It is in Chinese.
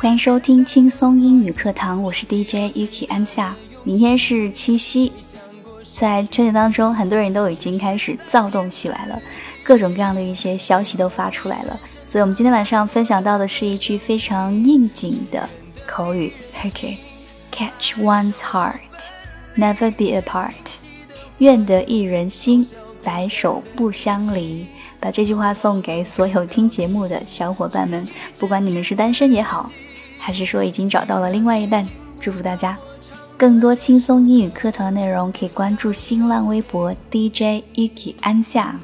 欢迎收听轻松英语课堂，我是 DJ Yuki 安夏。明天是七夕，在春节当中，很多人都已经开始躁动起来了，各种各样的一些消息都发出来了。所以，我们今天晚上分享到的是一句非常应景的口语。OK，catch one's heart，never be apart。愿得一人心，白首不相离。把这句话送给所有听节目的小伙伴们，不管你们是单身也好，还是说已经找到了另外一半，祝福大家。更多轻松英语课堂内容，可以关注新浪微博 DJ Yuki 安夏。